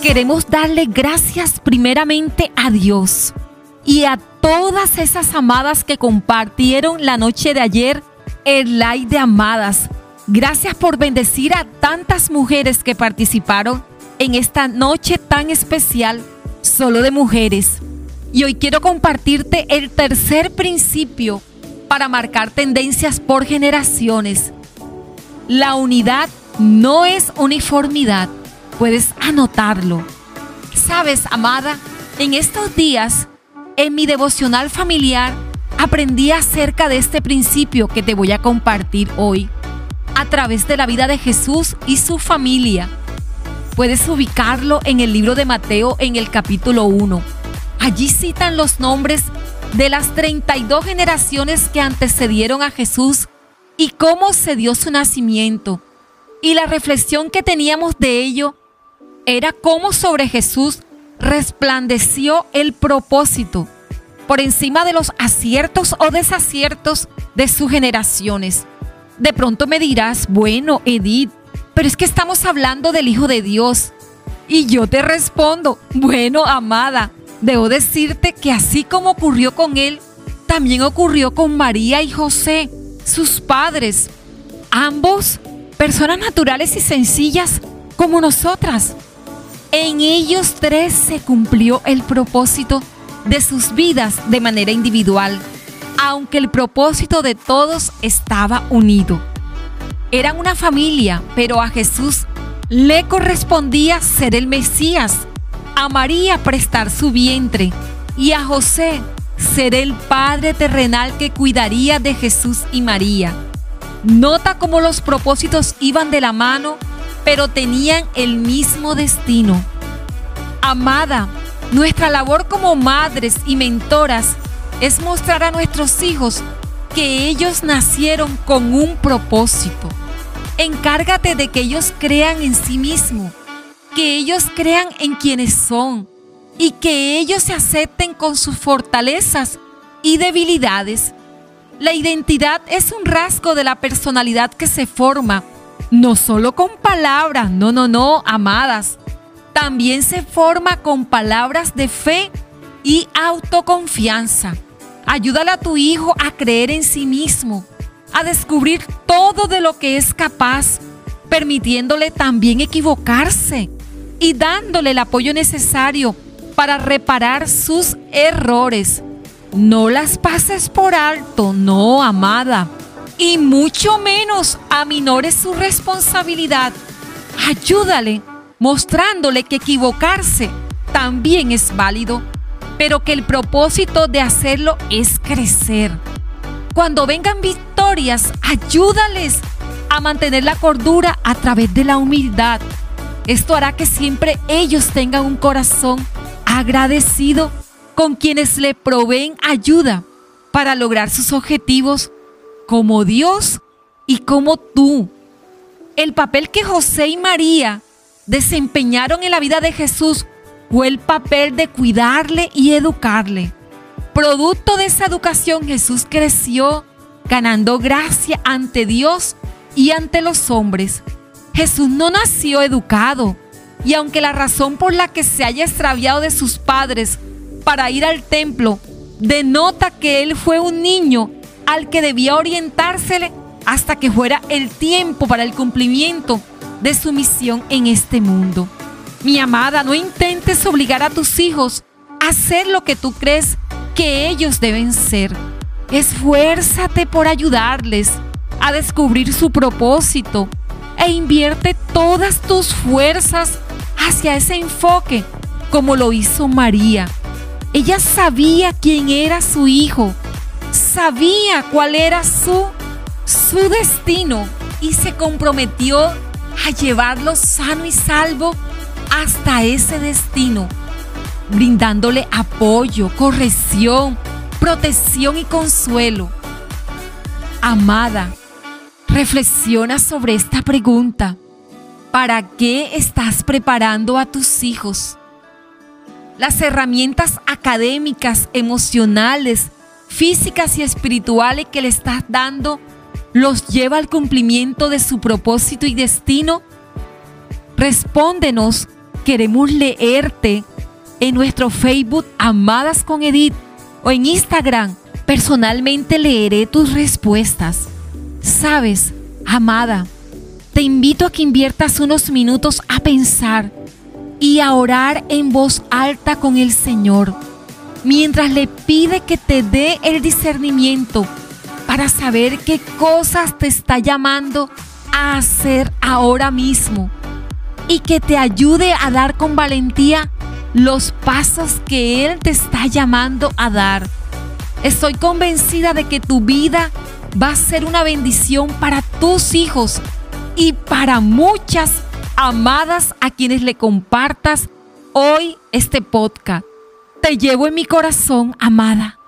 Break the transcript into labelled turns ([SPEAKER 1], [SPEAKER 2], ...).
[SPEAKER 1] queremos darle gracias primeramente a Dios y a todas esas amadas que compartieron la noche de ayer el live de amadas. Gracias por bendecir a tantas mujeres que participaron en esta noche tan especial solo de mujeres. Y hoy quiero compartirte el tercer principio para marcar tendencias por generaciones. La unidad no es uniformidad. Puedes anotarlo. Sabes, amada, en estos días, en mi devocional familiar, aprendí acerca de este principio que te voy a compartir hoy a través de la vida de Jesús y su familia. Puedes ubicarlo en el libro de Mateo en el capítulo 1. Allí citan los nombres de las 32 generaciones que antecedieron a Jesús y cómo se dio su nacimiento. Y la reflexión que teníamos de ello era cómo sobre Jesús resplandeció el propósito por encima de los aciertos o desaciertos de sus generaciones. De pronto me dirás, bueno, Edith, pero es que estamos hablando del Hijo de Dios. Y yo te respondo, bueno, amada, debo decirte que así como ocurrió con él, también ocurrió con María y José, sus padres. Ambos, personas naturales y sencillas como nosotras. En ellos tres se cumplió el propósito de sus vidas de manera individual aunque el propósito de todos estaba unido. Eran una familia, pero a Jesús le correspondía ser el Mesías, a María prestar su vientre y a José ser el Padre terrenal que cuidaría de Jesús y María. Nota cómo los propósitos iban de la mano, pero tenían el mismo destino. Amada, nuestra labor como madres y mentoras es mostrar a nuestros hijos que ellos nacieron con un propósito. Encárgate de que ellos crean en sí mismos, que ellos crean en quienes son y que ellos se acepten con sus fortalezas y debilidades. La identidad es un rasgo de la personalidad que se forma, no solo con palabras, no, no, no, amadas. También se forma con palabras de fe y autoconfianza. Ayúdale a tu hijo a creer en sí mismo, a descubrir todo de lo que es capaz, permitiéndole también equivocarse y dándole el apoyo necesario para reparar sus errores. No las pases por alto, no, amada. Y mucho menos aminores su responsabilidad. Ayúdale mostrándole que equivocarse también es válido pero que el propósito de hacerlo es crecer. Cuando vengan victorias, ayúdales a mantener la cordura a través de la humildad. Esto hará que siempre ellos tengan un corazón agradecido con quienes le proveen ayuda para lograr sus objetivos como Dios y como tú. El papel que José y María desempeñaron en la vida de Jesús fue el papel de cuidarle y educarle. Producto de esa educación Jesús creció ganando gracia ante Dios y ante los hombres. Jesús no nació educado y aunque la razón por la que se haya extraviado de sus padres para ir al templo denota que él fue un niño al que debía orientársele hasta que fuera el tiempo para el cumplimiento de su misión en este mundo. Mi amada, no intentes obligar a tus hijos a hacer lo que tú crees que ellos deben ser. Esfuérzate por ayudarles a descubrir su propósito e invierte todas tus fuerzas hacia ese enfoque, como lo hizo María. Ella sabía quién era su hijo, sabía cuál era su, su destino y se comprometió a llevarlo sano y salvo hasta ese destino, brindándole apoyo, corrección, protección y consuelo. Amada, reflexiona sobre esta pregunta. ¿Para qué estás preparando a tus hijos? Las herramientas académicas, emocionales, físicas y espirituales que le estás dando los lleva al cumplimiento de su propósito y destino? Respóndenos queremos leerte en nuestro Facebook Amadas con Edith o en Instagram. Personalmente leeré tus respuestas. Sabes, amada, te invito a que inviertas unos minutos a pensar y a orar en voz alta con el Señor, mientras le pide que te dé el discernimiento para saber qué cosas te está llamando a hacer ahora mismo y que te ayude a dar con valentía los pasos que Él te está llamando a dar. Estoy convencida de que tu vida va a ser una bendición para tus hijos y para muchas amadas a quienes le compartas hoy este podcast. Te llevo en mi corazón, amada.